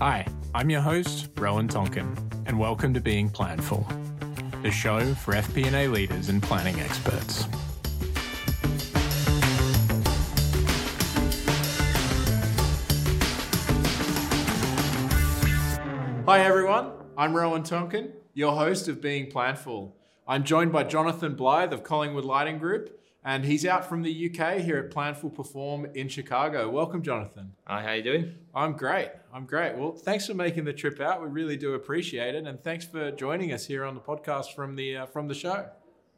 Hi, I'm your host, Rowan Tonkin, and welcome to Being Planful, the show for FP&A leaders and planning experts. Hi everyone, I'm Rowan Tonkin, your host of Being Planful. I'm joined by Jonathan Blythe of Collingwood Lighting Group, and he's out from the UK here at Planful Perform in Chicago. Welcome, Jonathan. Hi, how are you doing? I'm great. I'm great. Well, thanks for making the trip out. We really do appreciate it, and thanks for joining us here on the podcast from the uh, from the show.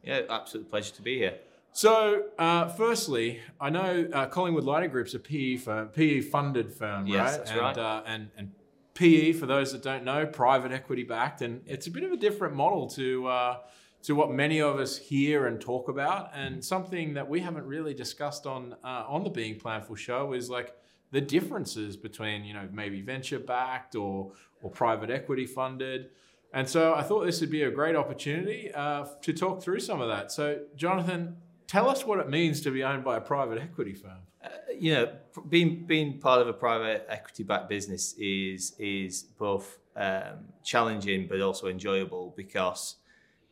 Yeah, absolute pleasure to be here. So, uh, firstly, I know uh, Collingwood Lighting Group's a PE firm, PE funded firm, Yes, right? that's and, right. Uh, and and PE, for those that don't know, private equity backed, and it's a bit of a different model to uh, to what many of us hear and talk about, and something that we haven't really discussed on uh, on the Being Planful show is like the differences between you know maybe venture backed or or private equity funded. And so I thought this would be a great opportunity uh, to talk through some of that. So, Jonathan, tell us what it means to be owned by a private equity firm. Uh, you know, being being part of a private equity backed business is is both um, challenging but also enjoyable because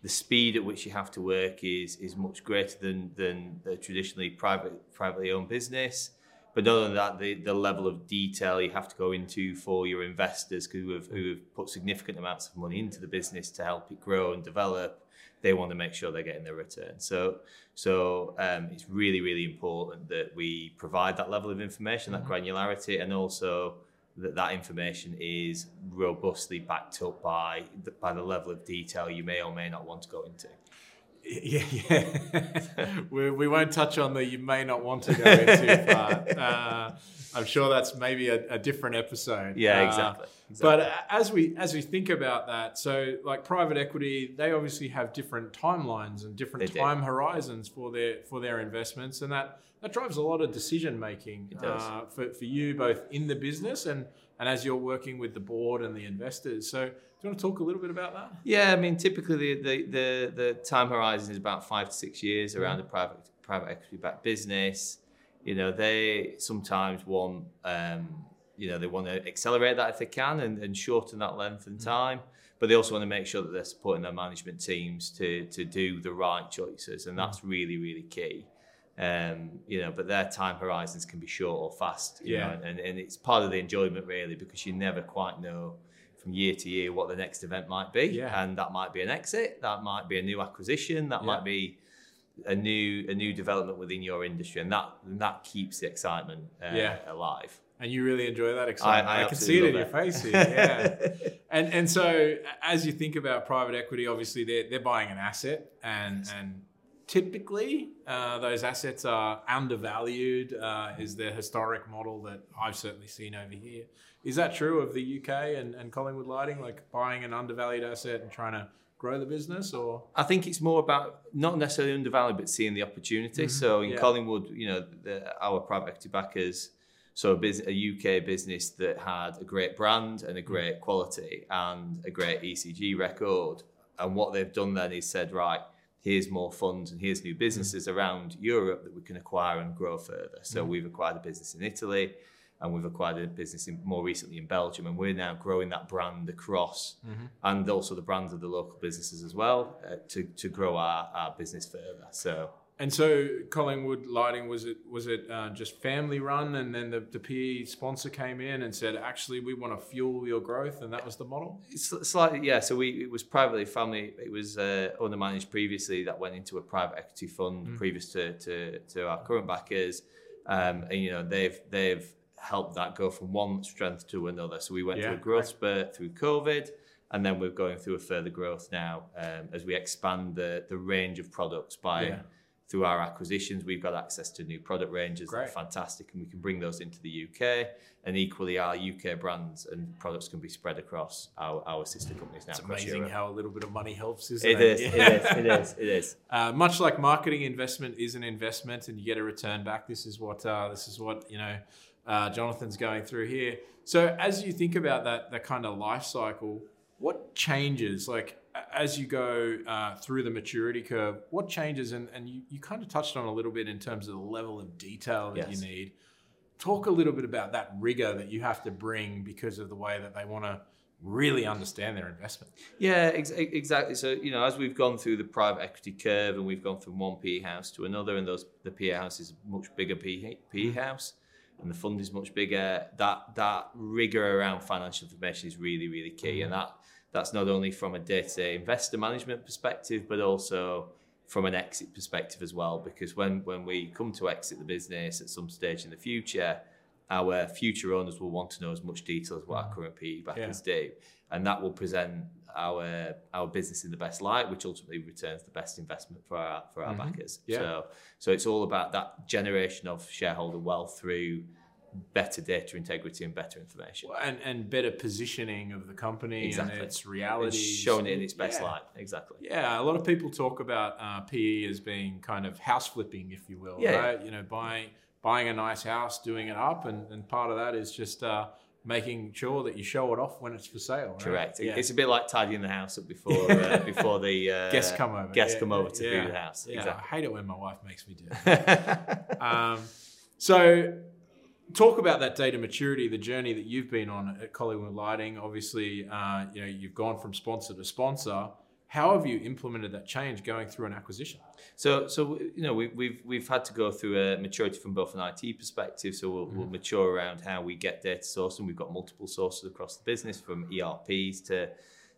the speed at which you have to work is is much greater than than the traditionally private privately owned business. But not only that, the, the level of detail you have to go into for your investors who have, who have put significant amounts of money into the business to help it grow and develop, they want to make sure they're getting their return. So, so um, it's really, really important that we provide that level of information, that granularity, and also that that information is robustly backed up by the, by the level of detail you may or may not want to go into. Yeah, yeah. we, we won't touch on the you may not want to go into part. Uh, I'm sure that's maybe a, a different episode. Yeah, Uh, exactly. But as we as we think about that, so like private equity, they obviously have different timelines and different They do. time horizons for their for their investments, and that that drives a lot of decision making uh, for for you both in the business and and as you're working with the board and the investors. So do you want to talk a little bit about that? Yeah, I mean, typically the, the, the, the time horizon is about five to six years Mm-hmm. around a private private equity backed business. You know, they sometimes want um, you know they want to accelerate that if they can and, and shorten that length Mm-hmm. time. But they also want to make sure that they're supporting their management teams to to do the right choices, and Mm-hmm. that's really really key. Um, you know, but their time horizons can be short or fast. You Yeah. know, and, and it's part of the enjoyment really because you never quite know from year to year what the next event might be. Yeah. And that might be an exit, that might be a new acquisition, that Yeah. might be a new a new development within your industry, and that that keeps the excitement uh, Yeah. alive. And you really enjoy that excitement. I can see it in absolutely your face here. Yeah. and and so as you think about private equity, obviously they're they're buying an asset, and and typically uh, those assets are undervalued. Uh, is the historic model that I've certainly seen over here. Is that true of the UK and, and Collingwood Lighting, like buying an undervalued asset and trying to grow the business, or I think it's more about not necessarily undervalued, but seeing the opportunity. So in Yeah. Collingwood, you know, the, our private equity backers, so a, bus a UK business that had a great brand and a great quality and a great ESG record. And what they've done then is said, right, here's more funds and here's new mm. businesses around Europe that we can acquire and grow further. So mm. we've acquired a business in Italy and we've acquired a business in, more recently in Belgium, and we're now growing that brand across, mm-hmm. and also the brands of the local businesses as well uh, to to grow our, our business further. So And so Collingwood Lighting was it was it uh, just family run, and then the, the PE sponsor came in and said, actually, we want to fuel your growth, and that was the model. it's slightly yeah. So we it was privately family. It was uh, owner managed previously that went into a private equity fund previous to, to to our current backers, um, and you know they've they've helped that go from one strength to another. So we went Yeah, through a growth spurt through COVID. And then we're going through a further growth now um, as we expand the, the range of products by Yeah. Through our acquisitions. We've got access to new product ranges that are fantastic, and we can bring those into the UK. And equally, our UK brands and products can be spread across our, our sister companies now. It's amazing Europe. how a little bit of money helps, isn't It it? is, Yeah. it is, it is, it is. Uh, much like marketing investment is an investment, and you get a return back. This is what uh, this is what you know. Uh, Jonathan's going through here. So as you think about that that kind of life cycle, what changes like as you go uh, through the maturity curve? What changes? And, and you, you kind of touched on a little bit in terms of the level of detail that Yes. you need. talk a little bit about that rigor that you have to bring because of the way that they want to really understand their investment. Yeah, ex- exactly. So you know, as we've gone through the private equity curve and we've gone from one PE house to another, and those the PE house is a much bigger PE, PE house, and the fund is much bigger. That that rigor around financial information is really really key, and that that's not only from a day-to-day investor management perspective, but also from an exit perspective as well. Because when when we come to exit the business at some stage in the future our future owners will want to know as much detail as what our current PE backers yeah. do, and that will present our our business in the best light, which ultimately returns the best investment for our for our mm-hmm. backers. Yeah. So so it's all about that generation of shareholder wealth through better data integrity and better information and and better positioning of the company exactly. and its reality showing it in its best yeah. light exactly yeah a lot of people talk about uh, pe as being kind of house flipping if you will yeah. right you know buying buying a nice house, doing it up, and, and part of that is just uh, making sure that you show it off when it's for sale. Right? Correct. Yeah. It's a bit like tidying the house up before uh, before the uh, guests come over. Guests yeah, come over to yeah, view the house. Yeah, exactly. I hate it when my wife makes me do it. um, so, talk about that data maturity, the journey that you've been on at Collingwood Lighting. Obviously, uh, you know you've gone from sponsor to sponsor. How have you implemented that change going through an acquisition? So, so you know, we, have we've we've had to go through a maturity from both an IT perspective. So we'll, mm we'll mature around how we get data sourcing. We've got multiple sources across the business, from ERPs to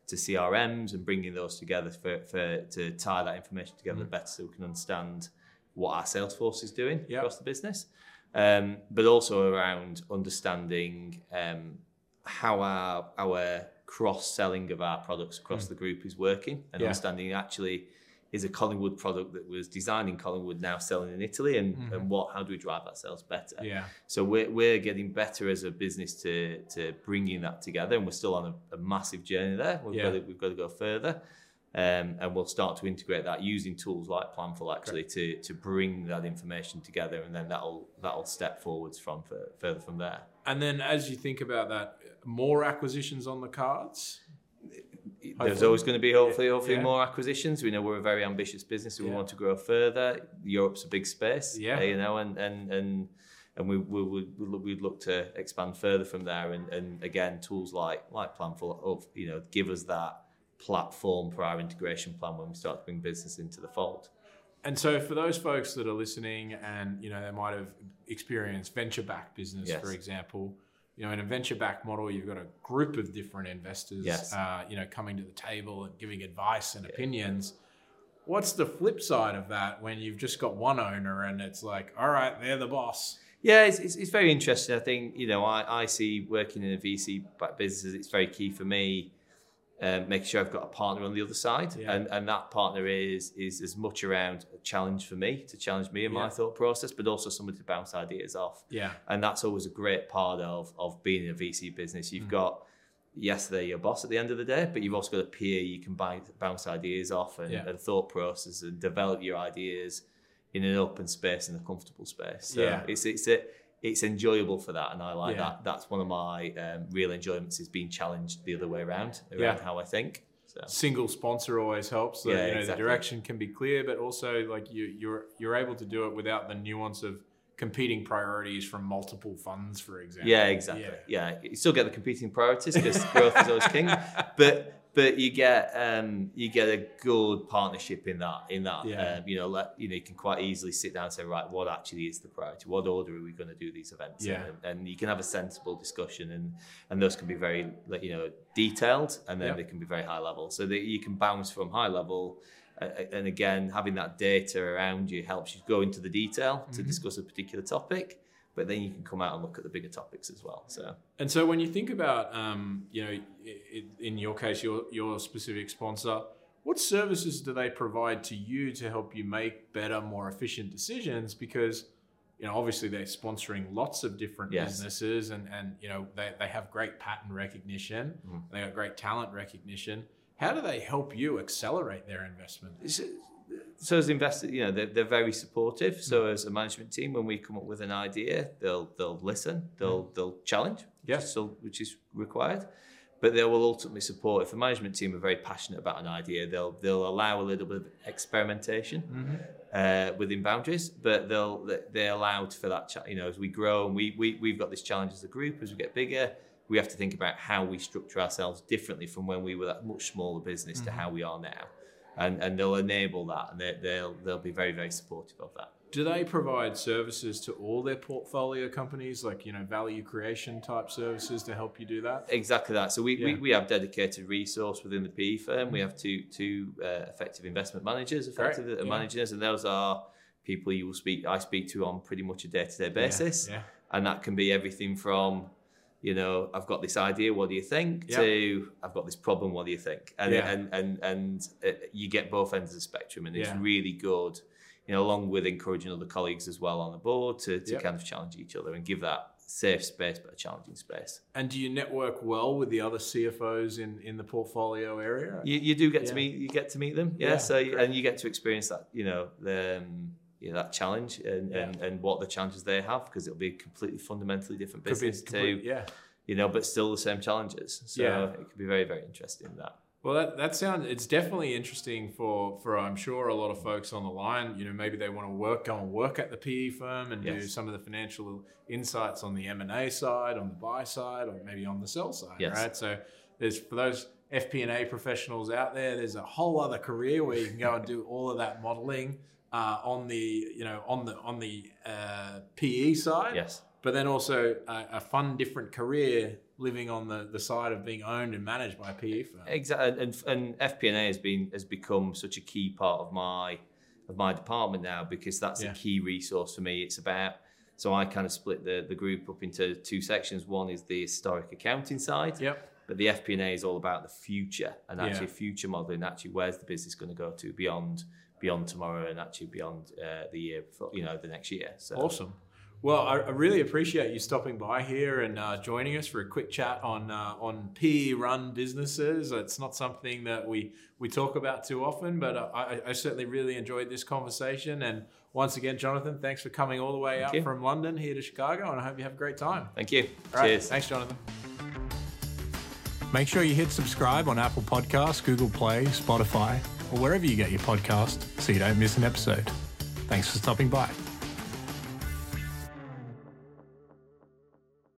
to CRMs, and bringing those together for, for to tie that information together mm better, so we can understand what our sales force is doing yep. across the business. Um, but also around understanding um, how our our cross selling of our products across mm. the group is working and yeah. understanding actually is a Collingwood product that was designed in Collingwood now selling in Italy and, mm-hmm. and what how do we drive that sales better yeah so we're, we're getting better as a business to to bringing that together and we're still on a, a massive journey there we've, yeah. got to, we've got to go further um, and we'll start to integrate that using tools like Planful actually to to bring that information together and then that'll that'll step forwards from for, further from there and then as you think about that more acquisitions on the cards? Hopefully. There's always going to be hopefully, hopefully yeah. more acquisitions. We know we're a very ambitious business, and we want to grow further. Europe's a big space, yeah. you know, and and and and we we would we'd look to expand further from there. And, and again, tools like like Planful, you know, give us that platform for our integration plan when we start to bring business into the fold. And so, for those folks that are listening, and you know, they might have experienced venture-backed business, yes. for example you know, in a venture back model, you've got a group of different investors, yes. uh, you know, coming to the table and giving advice and yeah. opinions. What's the flip side of that when you've just got one owner and it's like, all right, they're the boss? Yeah, it's, it's, it's very interesting. I think, you know, I, I see working in a VC back business, it's very key for me um, making sure I've got a partner on the other side, yeah. and and that partner is is as much around a challenge for me to challenge me in yeah. my thought process, but also somebody to bounce ideas off. Yeah, and that's always a great part of of being in a VC business. You've mm. got yes, they're your boss at the end of the day, but you've also got a peer you can bounce ideas off and, yeah. and thought process and develop your ideas in an open space and a comfortable space. So yeah. it's it's a it's enjoyable for that, and I like yeah. that. That's one of my um, real enjoyments is being challenged the other way around around yeah. how I think. So. Single sponsor always helps. So, yeah, you know, exactly. the direction can be clear, but also like you, you're you're able to do it without the nuance of competing priorities from multiple funds, for example. Yeah, exactly. Yeah, yeah. you still get the competing priorities because growth is always king, but but you get um, you get a good partnership in that in that yeah. um, you know let, you know you can quite easily sit down and say right what actually is the priority what order are we going to do these events yeah. in? And, and you can have a sensible discussion and and those can be very you know detailed and then yeah. they can be very high level so that you can bounce from high level uh, and again having that data around you helps you go into the detail mm-hmm. to discuss a particular topic but then you can come out and look at the bigger topics as well. So, and so when you think about, um, you know, in your case, your your specific sponsor, what services do they provide to you to help you make better, more efficient decisions? Because you know, obviously they're sponsoring lots of different yes. businesses, and and you know they they have great pattern recognition, mm. they got great talent recognition. How do they help you accelerate their investment? So as investors, you know, they're, they're very supportive. So mm. as a management team, when we come up with an idea, they'll they'll listen, they'll mm. they'll challenge, yes, so which is required. but they will ultimately support. If the management team are very passionate about an idea, they'll they'll allow a little bit of experimentation Mm-hmm. uh, within boundaries, but they'll they're allowed for that. Cha- you know, as we grow and we we we've got this challenge as a group. As we get bigger, we have to think about how we structure ourselves differently from when we were that much smaller business to how we are now, and and they'll enable that, and they, they'll they'll be very very supportive of that. Do they provide services to all their portfolio companies, like you know value creation type services to help you do that? Exactly that. So we, we, Yeah. we have dedicated resource within the PE firm. We have two two uh, effective investment managers, effective that yeah. managing us, and those are people you will speak. I speak to on pretty much a day to day basis, Yeah. and that can be everything from, you know, I've got this idea. What do you think? Yeah. To I've got this problem. What do you think? And Yeah. and and and uh, you get both ends of the spectrum, and it's Yeah. really good. You know, along with encouraging other colleagues as well on the board to, to Yep. kind of challenge each other and give that safe space but a challenging space. And do you network well with the other CFOs in, in the portfolio area? You, you do get to meet you get to meet them, yeah. Yeah, so great. and you get to experience that, you know, the um, you know, that challenge and, and, and what the challenges they have because it'll be a completely fundamentally different business complete- to yeah. you know, but still the same challenges. So Yeah. it could be very very interesting that. Well, that, that sounds it's definitely interesting for for I'm sure a lot of folks on the line. You know, maybe they want to work go and work at the PE firm and do some of the financial insights on the M and A side, on the buy side, or maybe on the sell side. Yes. Right. So there's for those FP&A professionals out there, there's a whole other career where you can go and do all of that modeling uh, on the you know on the on the uh, PE side. Yes. But then also a, a fun different career living on the, the side of being owned and managed by a PE firm. Exactly, and and FP&A has been has become such a key part of my of my department now because that's Yeah. a key resource for me. It's about so I kind of split the the group up into two sections. One is the historic accounting side, Yep. but the FP&A is all about the future and Yeah. actually future modelling. Actually, where's the business going to go to beyond beyond tomorrow and actually beyond uh, the year before, you know, the next year. So Awesome. Well, I, I really appreciate you stopping by here and uh, joining us for a quick chat on uh, on PE run businesses. It's not something that we we talk about too often, but uh, I, I certainly really enjoyed this conversation. And once again, Jonathan, thanks for coming all the way out you. from London here to Chicago, and I hope you have a great time. thank you. All right. Cheers. Thanks, Jonathan. Make sure you hit subscribe on Apple Podcasts, Google Play, Spotify, or wherever you get your podcast so you don't miss an episode. Thanks for stopping by.